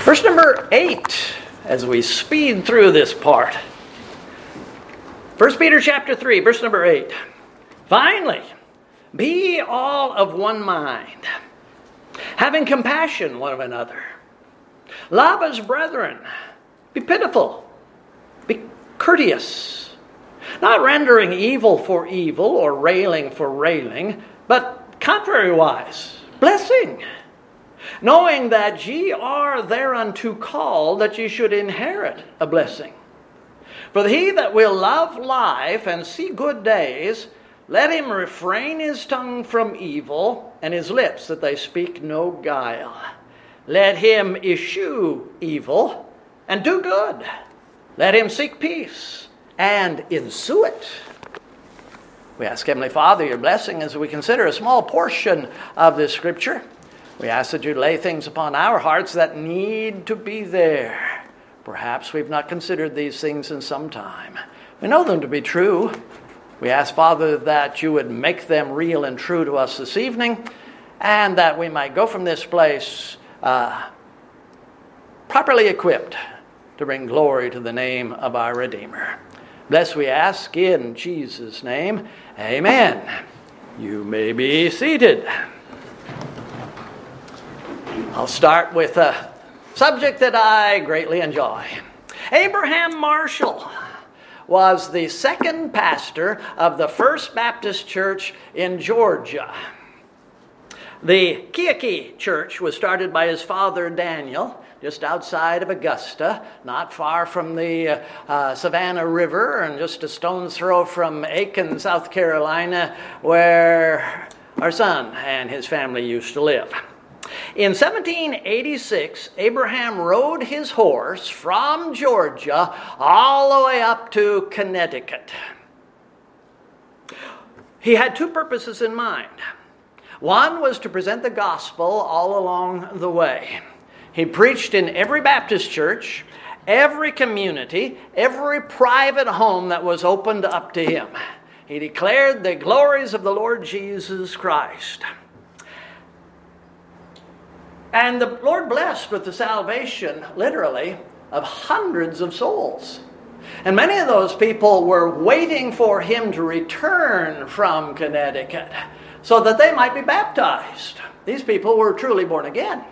Verse number 8, as we speed through this part. 1 Peter chapter 3, verse number 8. Finally, be all of one mind, having compassion one of another. Love as brethren. Be pitiful. Be courteous. Not rendering evil for evil or railing for railing, but contrariwise, blessing knowing that ye are thereunto called that ye should inherit a blessing. For he that will love life and see good days, let him refrain his tongue from evil, and his lips that they speak no guile. Let him eschew evil and do good. Let him seek peace and ensue it. We ask Heavenly Father your blessing as we consider a small portion of this scripture. We ask that you lay things upon our hearts that need to be there. Perhaps we've not considered these things in some time. We know them to be true. We ask, Father, that you would make them real and true to us this evening, and that we might go from this place uh, properly equipped to bring glory to the name of our Redeemer. Bless we ask in Jesus' name. Amen. You may be seated. I'll start with a subject that I greatly enjoy. Abraham Marshall was the second pastor of the First Baptist Church in Georgia. The Kiokee Church was started by his father Daniel just outside of Augusta, not far from the uh, Savannah River, and just a stone's throw from Aiken, South Carolina, where our son and his family used to live. In 1786, Abraham rode his horse from Georgia all the way up to Connecticut. He had two purposes in mind. One was to present the gospel all along the way. He preached in every Baptist church, every community, every private home that was opened up to him. He declared the glories of the Lord Jesus Christ. And the Lord blessed with the salvation, literally, of hundreds of souls. And many of those people were waiting for him to return from Connecticut so that they might be baptized. These people were truly born again.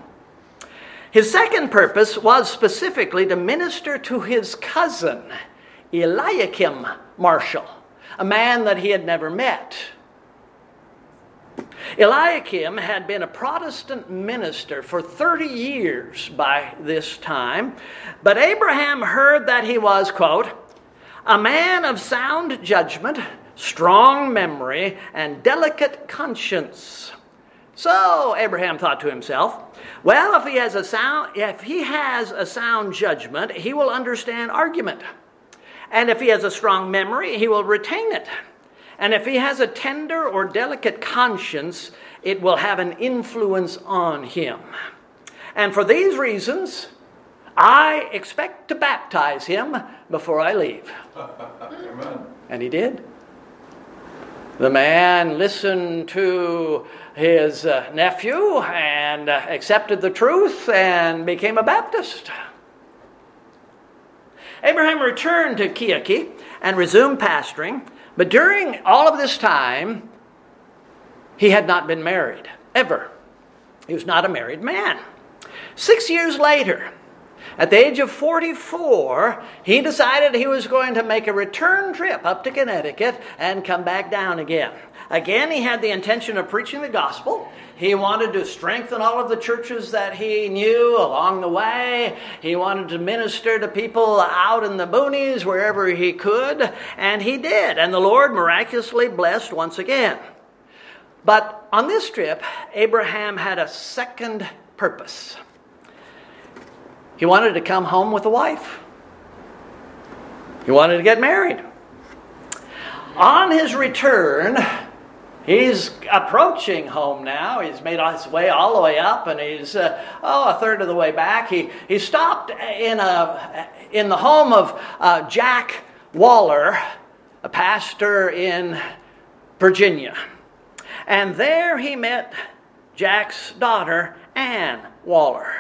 His second purpose was specifically to minister to his cousin, Eliakim Marshall, a man that he had never met. Eliakim had been a Protestant minister for 30 years by this time, but Abraham heard that he was, quote, a man of sound judgment, strong memory, and delicate conscience. So Abraham thought to himself, well, if he has a sound if he has a sound judgment, he will understand argument. And if he has a strong memory, he will retain it. And if he has a tender or delicate conscience, it will have an influence on him. And for these reasons, I expect to baptize him before I leave. And he did. The man listened to his uh, nephew and uh, accepted the truth and became a Baptist. Abraham returned to Kiokee and resumed pastoring. But during all of this time, he had not been married, ever. He was not a married man. Six years later, at the age of 44, he decided he was going to make a return trip up to Connecticut and come back down again. Again, he had the intention of preaching the gospel. He wanted to strengthen all of the churches that he knew along the way. He wanted to minister to people out in the boonies wherever he could, and he did. And the Lord miraculously blessed once again. But on this trip, Abraham had a second purpose. He wanted to come home with a wife. He wanted to get married. On his return, He's approaching home now. He's made his way all the way up, and he's uh, oh a third of the way back. He he stopped in a in the home of uh, Jack Waller, a pastor in Virginia, and there he met Jack's daughter Ann Waller.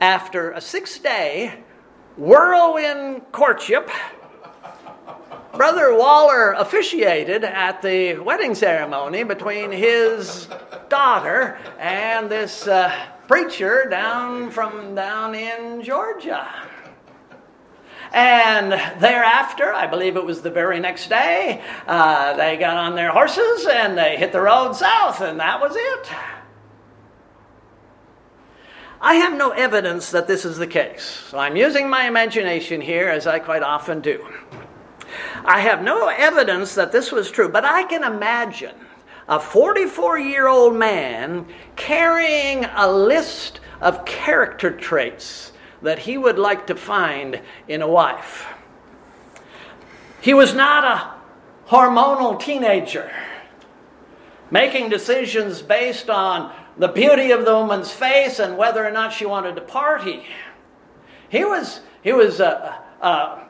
after a six day whirlwind courtship, Brother Waller officiated at the wedding ceremony between his daughter and this uh, preacher down from down in Georgia. And thereafter, I believe it was the very next day, uh, they got on their horses and they hit the road south, and that was it. I have no evidence that this is the case, so I'm using my imagination here as I quite often do. I have no evidence that this was true, but I can imagine a 44 year old man carrying a list of character traits that he would like to find in a wife. He was not a hormonal teenager making decisions based on the beauty of the woman's face and whether or not she wanted to party. He was, he was a, a,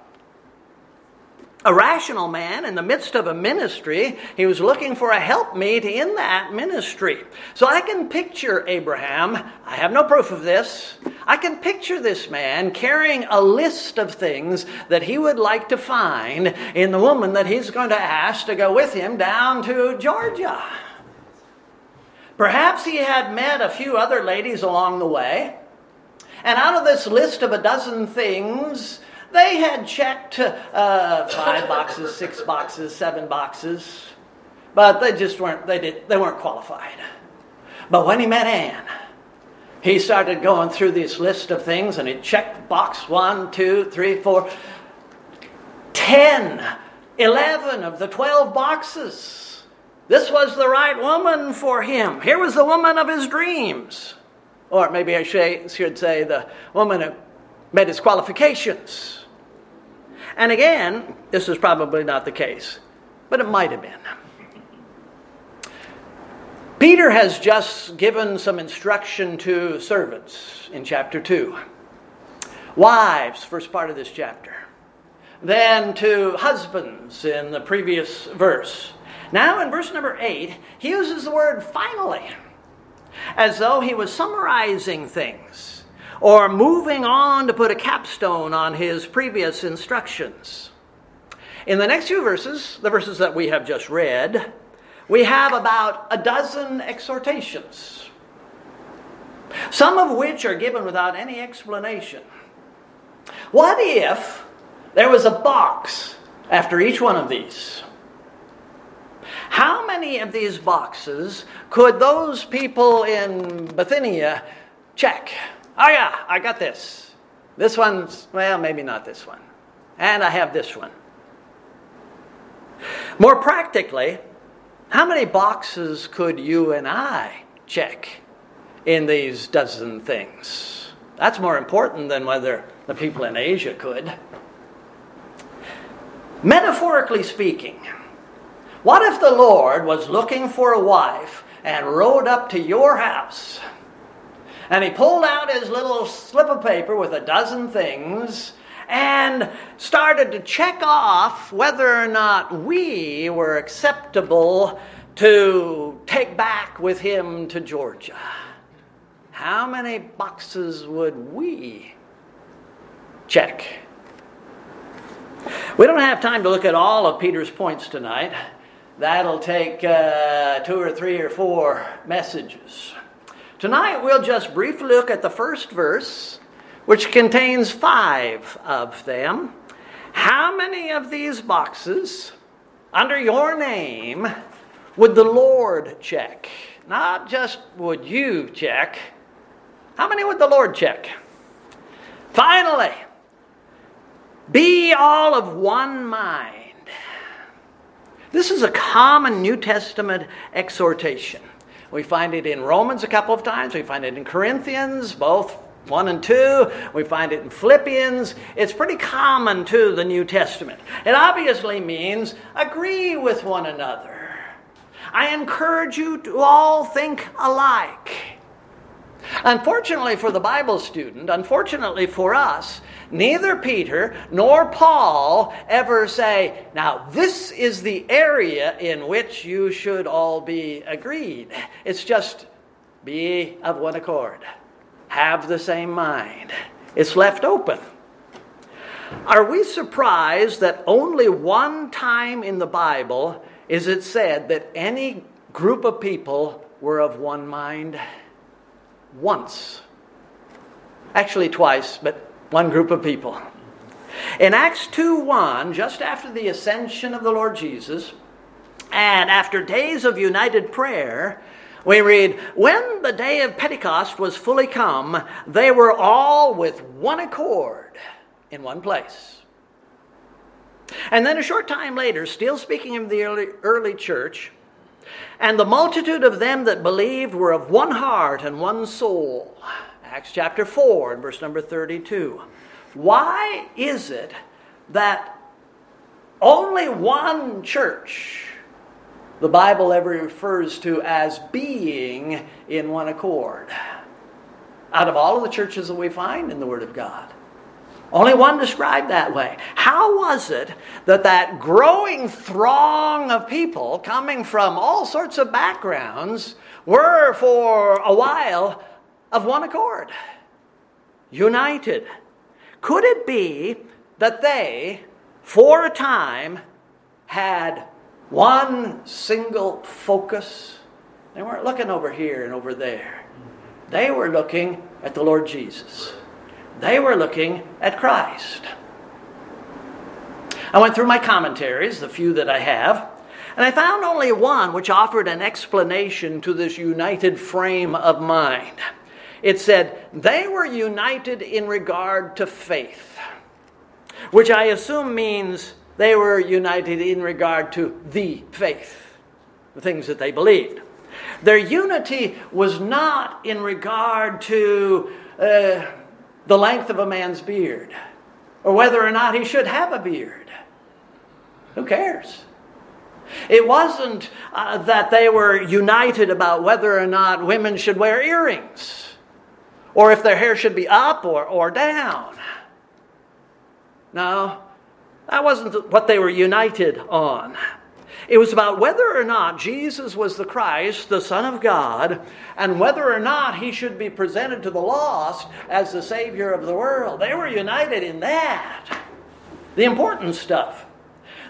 a rational man in the midst of a ministry. He was looking for a helpmeet in that ministry. So I can picture Abraham. I have no proof of this. I can picture this man carrying a list of things that he would like to find in the woman that he's going to ask to go with him down to Georgia. Perhaps he had met a few other ladies along the way. And out of this list of a dozen things, they had checked uh, five boxes, six boxes, seven boxes, but they just weren't, they, did, they weren't qualified. But when he met Anne, he started going through this list of things and he checked box one, two, three, four, ten, eleven of the 12 boxes. This was the right woman for him. Here was the woman of his dreams. Or maybe I should say the woman who met his qualifications. And again, this is probably not the case, but it might have been. Peter has just given some instruction to servants in chapter 2. Wives, first part of this chapter. Then to husbands in the previous verse. Now, in verse number 8, he uses the word finally, as though he was summarizing things or moving on to put a capstone on his previous instructions. In the next few verses, the verses that we have just read, we have about a dozen exhortations, some of which are given without any explanation. What if there was a box after each one of these? How many of these boxes could those people in Bithynia check? Oh, yeah, I got this. This one's, well, maybe not this one. And I have this one. More practically, how many boxes could you and I check in these dozen things? That's more important than whether the people in Asia could. Metaphorically speaking, what if the Lord was looking for a wife and rode up to your house? And he pulled out his little slip of paper with a dozen things and started to check off whether or not we were acceptable to take back with him to Georgia. How many boxes would we check? We don't have time to look at all of Peter's points tonight. That'll take uh, two or three or four messages. Tonight we'll just briefly look at the first verse, which contains five of them. How many of these boxes under your name would the Lord check? Not just would you check. How many would the Lord check? Finally, be all of one mind. This is a common New Testament exhortation. We find it in Romans a couple of times, we find it in Corinthians, both 1 and 2. We find it in Philippians. It's pretty common to the New Testament. It obviously means agree with one another. I encourage you to all think alike. Unfortunately for the Bible student, unfortunately for us, neither Peter nor Paul ever say, now this is the area in which you should all be agreed. It's just be of one accord. have the same mind. It's left open. Are we surprised that only one time in the Bible is it said that any group of people were of one mind? Once. Actually, twice, but one group of people. In Acts 2 1, just after the ascension of the Lord Jesus, and after days of united prayer, we read, When the day of Pentecost was fully come, they were all with one accord in one place. And then a short time later, still speaking of the early, early church, and the multitude of them that believed were of one heart and one soul. Acts chapter 4 and verse number 32. Why is it that only one church the Bible ever refers to as being in one accord? Out of all of the churches that we find in the Word of God. Only one described that way. How was it that that growing throng of people coming from all sorts of backgrounds were for a while of one accord? United. Could it be that they, for a time, had one single focus? They weren't looking over here and over there. They were looking at the Lord Jesus. They were looking at Christ. I went through my commentaries, the few that I have, and I found only one which offered an explanation to this united frame of mind. It said, they were united in regard to faith, which I assume means they were united in regard to the faith, the things that they believed. Their unity was not in regard to uh, the length of a man's beard or whether or not he should have a beard. Who cares? It wasn't uh, that they were united about whether or not women should wear earrings or if their hair should be up or, or down. No, that wasn't what they were united on. It was about whether or not Jesus was the Christ, the Son of God, and whether or not he should be presented to the lost as the Savior of the world. They were united in that. The important stuff.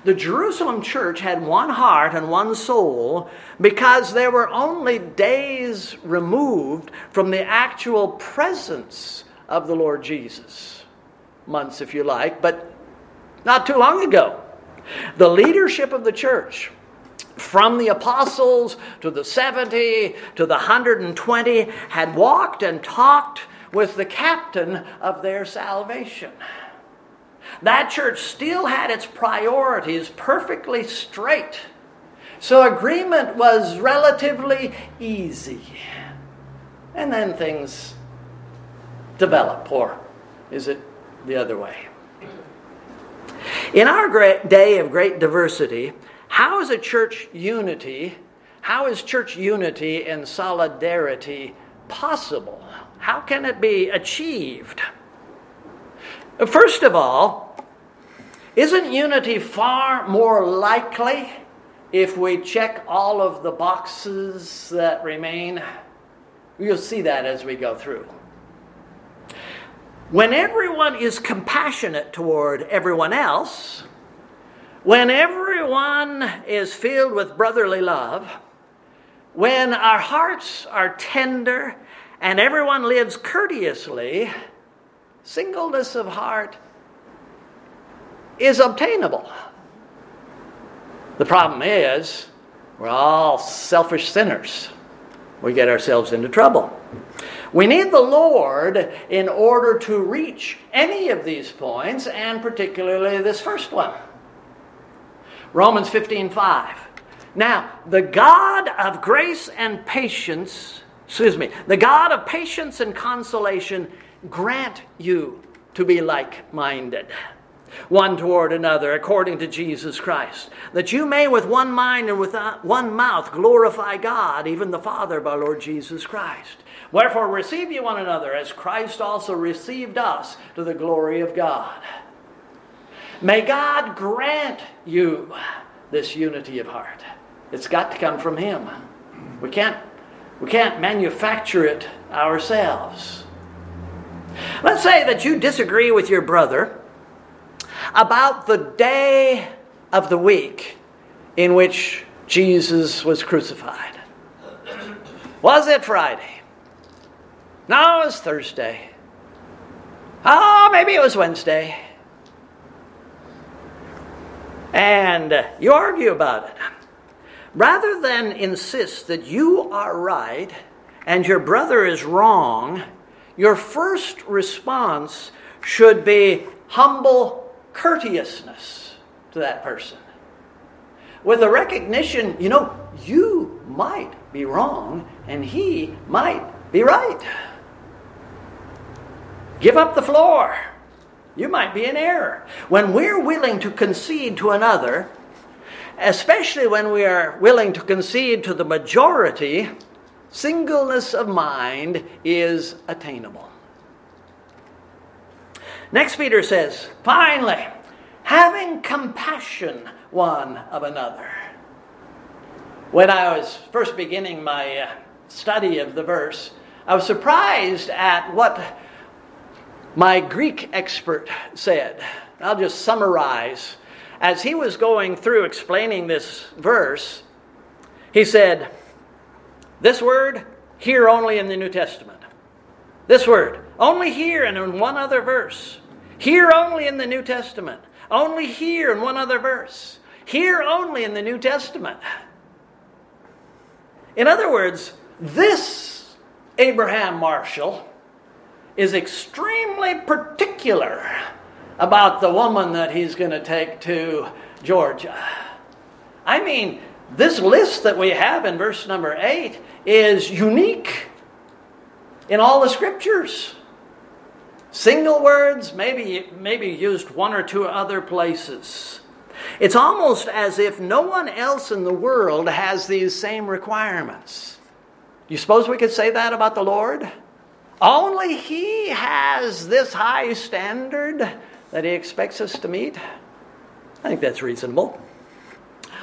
The Jerusalem church had one heart and one soul because they were only days removed from the actual presence of the Lord Jesus. Months, if you like, but not too long ago. The leadership of the church, from the apostles to the 70 to the 120, had walked and talked with the captain of their salvation. That church still had its priorities perfectly straight. So agreement was relatively easy. And then things develop, or is it the other way? In our great day of great diversity, how is a church unity? How is church unity and solidarity possible? How can it be achieved? First of all, isn't unity far more likely if we check all of the boxes that remain? You'll see that as we go through. When everyone is compassionate toward everyone else, when everyone is filled with brotherly love, when our hearts are tender and everyone lives courteously, singleness of heart is obtainable. The problem is, we're all selfish sinners. We get ourselves into trouble. We need the Lord in order to reach any of these points, and particularly this first one. Romans 15 5. Now, the God of grace and patience, excuse me, the God of patience and consolation grant you to be like minded, one toward another, according to Jesus Christ, that you may with one mind and with uh, one mouth glorify God, even the Father our Lord Jesus Christ. Wherefore, receive ye one another, as Christ also received us to the glory of God. May God grant you this unity of heart. It's got to come from Him. We can't, we can't manufacture it ourselves. Let's say that you disagree with your brother about the day of the week in which Jesus was crucified. Was it Friday? No, it was Thursday. Oh, maybe it was Wednesday. And you argue about it. Rather than insist that you are right and your brother is wrong, your first response should be humble courteousness to that person. With a recognition, you know, you might be wrong and he might be right. Give up the floor. You might be in error. When we're willing to concede to another, especially when we are willing to concede to the majority, singleness of mind is attainable. Next, Peter says, finally, having compassion one of another. When I was first beginning my uh, study of the verse, I was surprised at what my Greek expert said. I'll just summarize. As he was going through explaining this verse, he said, This word, here only in the New Testament. This word, only here and in one other verse. Here only in the New Testament. Only here in one other verse. Here only in the New Testament. In other words, this Abraham Marshall is extremely particular about the woman that he's going to take to Georgia. I mean, this list that we have in verse number 8 is unique in all the scriptures. Single words, maybe, maybe used one or two other places. It's almost as if no one else in the world has these same requirements. You suppose we could say that about the Lord? Only He has this high standard that He expects us to meet. I think that's reasonable.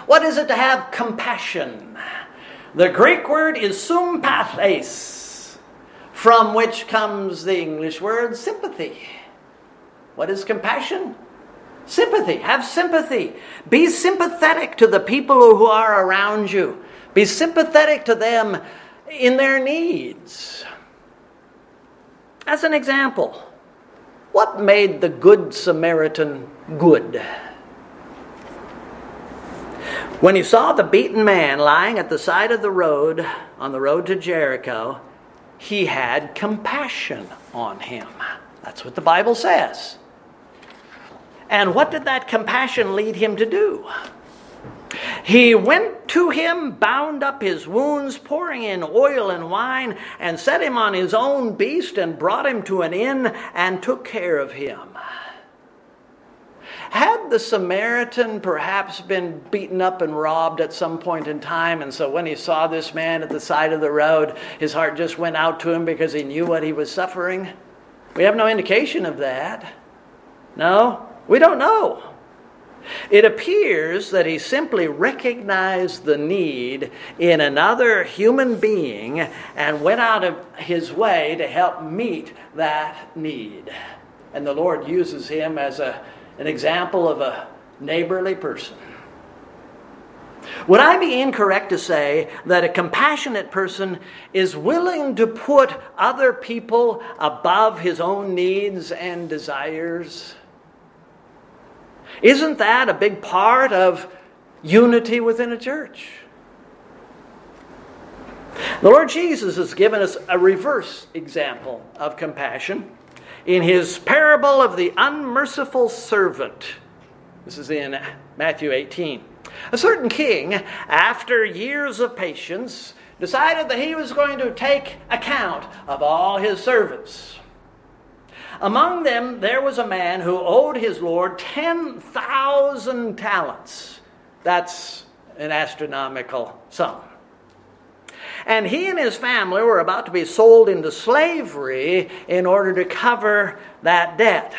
What is it to have compassion? The Greek word is sympathes, from which comes the English word sympathy. What is compassion? Sympathy. Have sympathy. Be sympathetic to the people who are around you. Be sympathetic to them in their needs. As an example, what made the Good Samaritan good? When he saw the beaten man lying at the side of the road on the road to Jericho, he had compassion on him. That's what the Bible says. And what did that compassion lead him to do? He went to him, bound up his wounds, pouring in oil and wine, and set him on his own beast, and brought him to an inn, and took care of him. Had the Samaritan perhaps been beaten up and robbed at some point in time, and so when he saw this man at the side of the road, his heart just went out to him because he knew what he was suffering? We have no indication of that. No, we don't know. It appears that he simply recognized the need in another human being and went out of his way to help meet that need. And the Lord uses him as a, an example of a neighborly person. Would I be incorrect to say that a compassionate person is willing to put other people above his own needs and desires? Isn't that a big part of unity within a church? The Lord Jesus has given us a reverse example of compassion in his parable of the unmerciful servant. This is in Matthew 18. A certain king, after years of patience, decided that he was going to take account of all his servants. Among them, there was a man who owed his Lord 10,000 talents. That's an astronomical sum. And he and his family were about to be sold into slavery in order to cover that debt.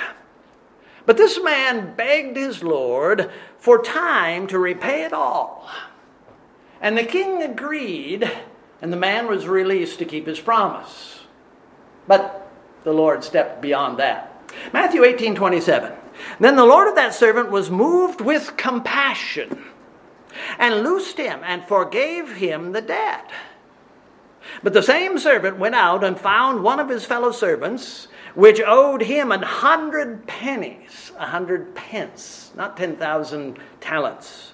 But this man begged his Lord for time to repay it all. And the king agreed, and the man was released to keep his promise. But the Lord stepped beyond that. Matthew 18 27. Then the Lord of that servant was moved with compassion and loosed him and forgave him the debt. But the same servant went out and found one of his fellow servants, which owed him an hundred pennies, a hundred pence, not 10,000 talents.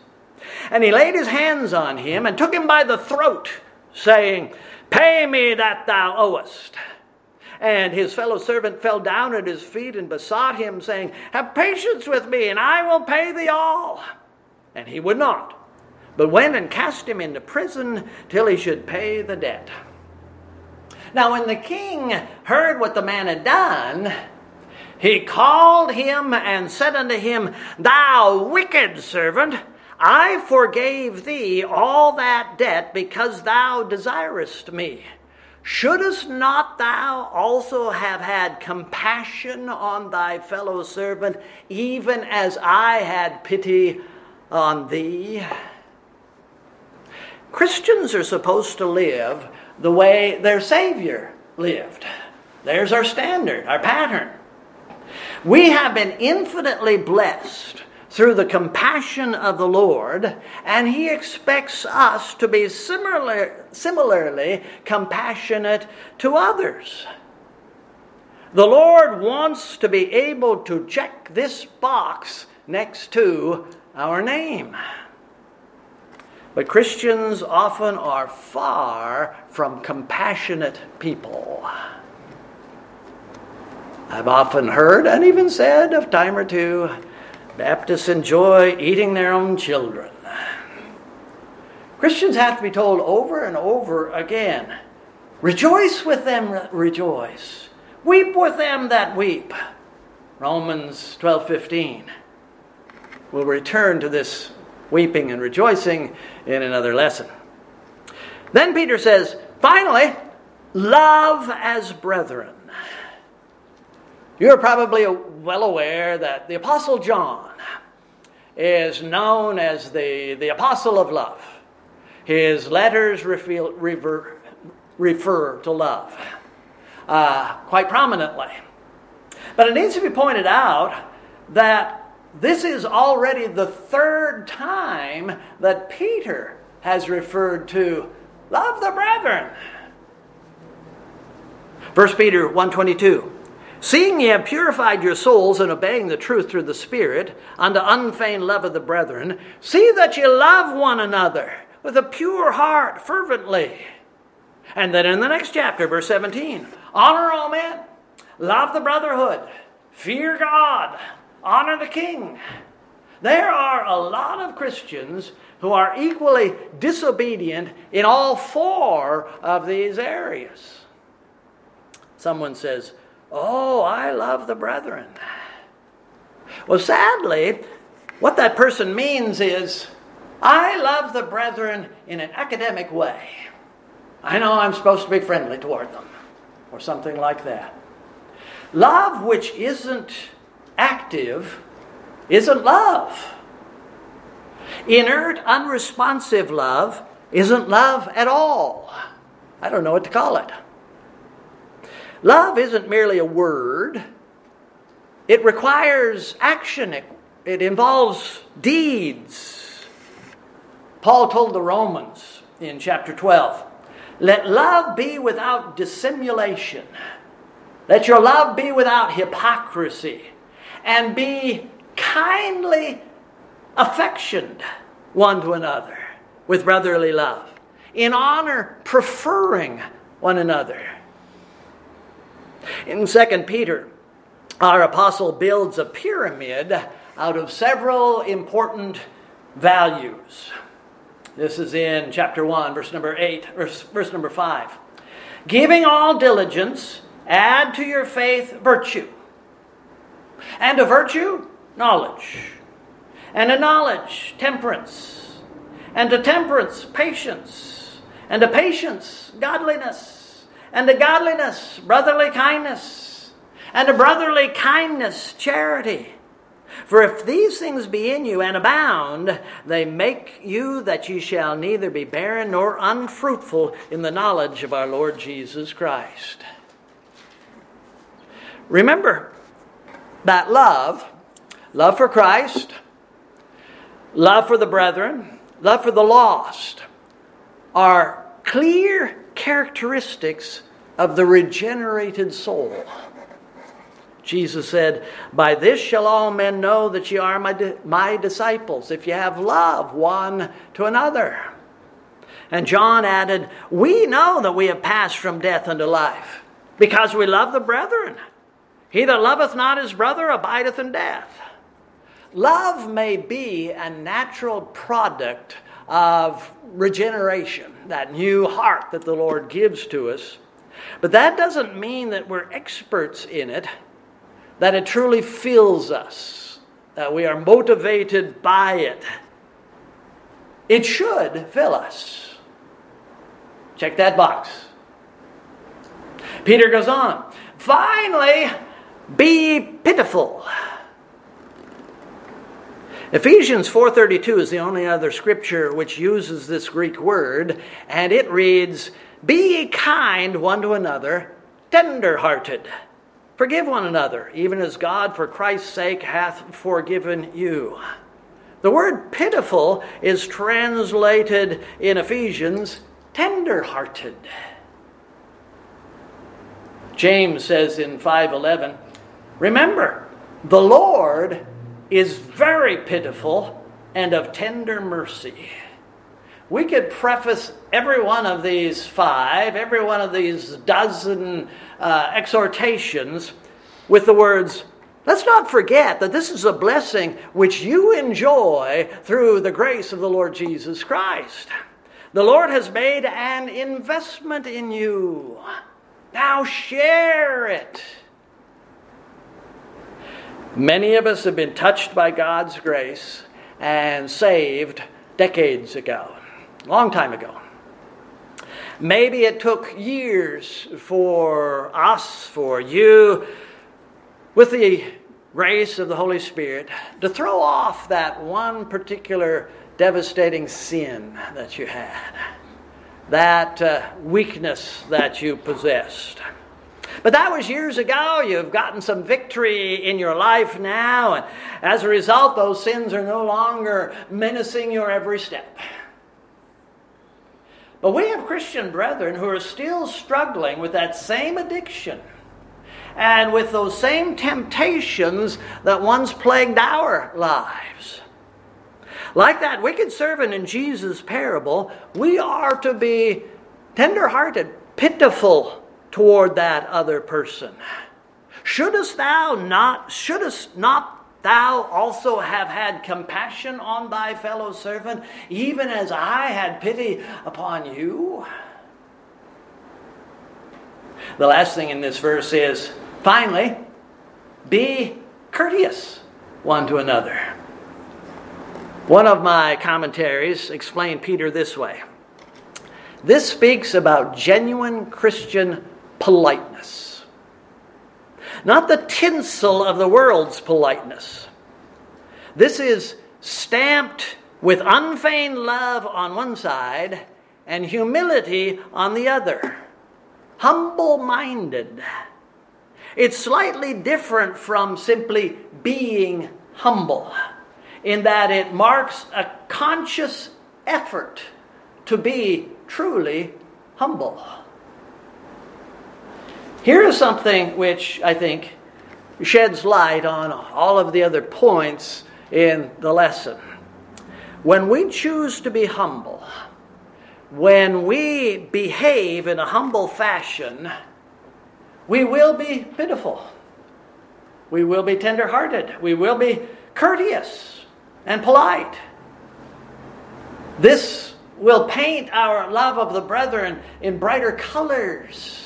And he laid his hands on him and took him by the throat, saying, Pay me that thou owest. And his fellow servant fell down at his feet and besought him, saying, Have patience with me, and I will pay thee all. And he would not, but went and cast him into prison till he should pay the debt. Now, when the king heard what the man had done, he called him and said unto him, Thou wicked servant, I forgave thee all that debt because thou desirest me. Shouldst not thou also have had compassion on thy fellow servant, even as I had pity on thee? Christians are supposed to live the way their Savior lived. There's our standard, our pattern. We have been infinitely blessed through the compassion of the Lord, and He expects us to be similar, similarly compassionate to others. The Lord wants to be able to check this box next to our name. But Christians often are far from compassionate people. I've often heard and even said of time or two Baptists enjoy eating their own children. Christians have to be told over and over again rejoice with them, rejoice. Weep with them that weep. Romans 12 15. We'll return to this weeping and rejoicing in another lesson. Then Peter says, finally, love as brethren. You're probably well aware that the Apostle John is known as the, the Apostle of Love. His letters refer, refer to love uh, quite prominently. But it needs to be pointed out that this is already the third time that Peter has referred to love the brethren. 1 Peter 122 Seeing ye have purified your souls in obeying the truth through the Spirit, unto unfeigned love of the brethren, see that ye love one another with a pure heart fervently. And then in the next chapter, verse 17, honor all men, love the brotherhood, fear God, honor the king. There are a lot of Christians who are equally disobedient in all four of these areas. Someone says, Oh, I love the brethren. Well, sadly, what that person means is, I love the brethren in an academic way. I know I'm supposed to be friendly toward them, or something like that. Love which isn't active isn't love. Inert, unresponsive love isn't love at all. I don't know what to call it. Love isn't merely a word, it requires action, it, it involves deeds. Paul told the Romans in chapter 12 let love be without dissimulation, let your love be without hypocrisy, and be kindly affectioned one to another with brotherly love, in honor, preferring one another in 2 Peter, our apostle builds a pyramid out of several important values. This is in chapter 1, verse number 8, verse, verse number 5. Giving all diligence, add to your faith virtue. And a virtue, knowledge. And a knowledge, temperance. And a temperance, patience. And a patience, godliness and a godliness, brotherly kindness, and a brotherly kindness, charity. For if these things be in you and abound, they make you that ye shall neither be barren nor unfruitful in the knowledge of our Lord Jesus Christ. Remember that love, love for Christ, love for the brethren, love for the lost, are clear characteristics of the regenerated soul. Jesus said, By this shall all men know that ye are my, my disciples, if ye have love one to another. And John added, We know that we have passed from death unto life, because we love the brethren. He that loveth not his brother abideth in death. Love may be a natural product of regeneration, that new heart that the Lord gives to us. But that doesn't mean that we're experts in it, that it truly fills us, that we are motivated by it. It should fill us. Check that box. Peter goes on. Finally, be pitiful. Ephesians 4:32 is the only other scripture which uses this Greek word and it reads be ye kind one to another tender-hearted forgive one another even as God for Christ's sake hath forgiven you. The word pitiful is translated in Ephesians tender-hearted. James says in 5:11 Remember the Lord is very pitiful and of tender mercy. We could preface every one of these five, every one of these dozen uh, exhortations with the words, Let's not forget that this is a blessing which you enjoy through the grace of the Lord Jesus Christ. The Lord has made an investment in you. Now share it. Many of us have been touched by God's grace and saved decades ago, long time ago. Maybe it took years for us, for you, with the grace of the Holy Spirit, to throw off that one particular devastating sin that you had, that uh, weakness that you possessed. But that was years ago. You've gotten some victory in your life now, and as a result, those sins are no longer menacing your every step. But we have Christian brethren who are still struggling with that same addiction and with those same temptations that once plagued our lives. Like that wicked servant in Jesus' parable, we are to be tender-hearted, pitiful, toward that other person. Shouldst thou not, shouldst not thou also have had compassion on thy fellow servant, even as I had pity upon you? The last thing in this verse is finally, be courteous one to another. One of my commentaries explained Peter this way. This speaks about genuine Christian politeness. Not the tinsel of the world's politeness. This is stamped with unfeigned love on one side and humility on the other. Humble minded. It's slightly different from simply being humble in that it marks a conscious effort to be truly humble. Here is something which I think sheds light on all of the other points in the lesson. When we choose to be humble, when we behave in a humble fashion, we will be pitiful. We will be tenderhearted. We will be courteous and polite. This will paint our love of the brethren in brighter colors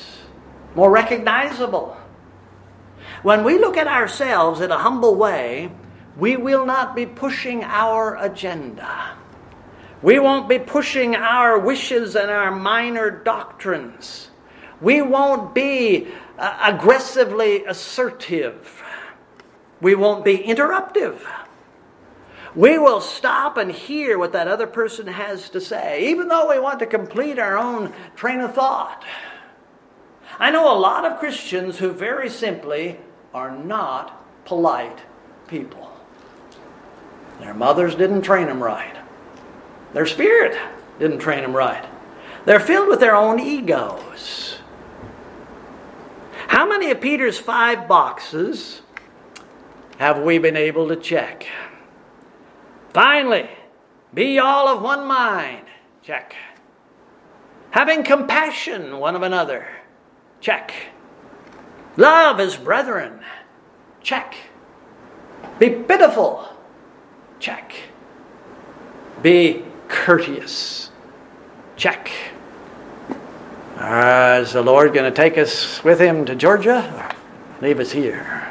more recognizable. When we look at ourselves in a humble way, we will not be pushing our agenda. We won't be pushing our wishes and our minor doctrines. We won't be uh, aggressively assertive. We won't be interruptive. We will stop and hear what that other person has to say, even though we want to complete our own train of thought. I know a lot of Christians who very simply are not polite people. Their mothers didn't train them right. Their spirit didn't train them right. They're filled with their own egos. How many of Peter's five boxes have we been able to check? Finally, be all of one mind. Check. Having compassion one of another. Check. Love as brethren. Check. Be pitiful. Check. Be courteous. Check. Uh, is the Lord going to take us with him to Georgia? Leave us here.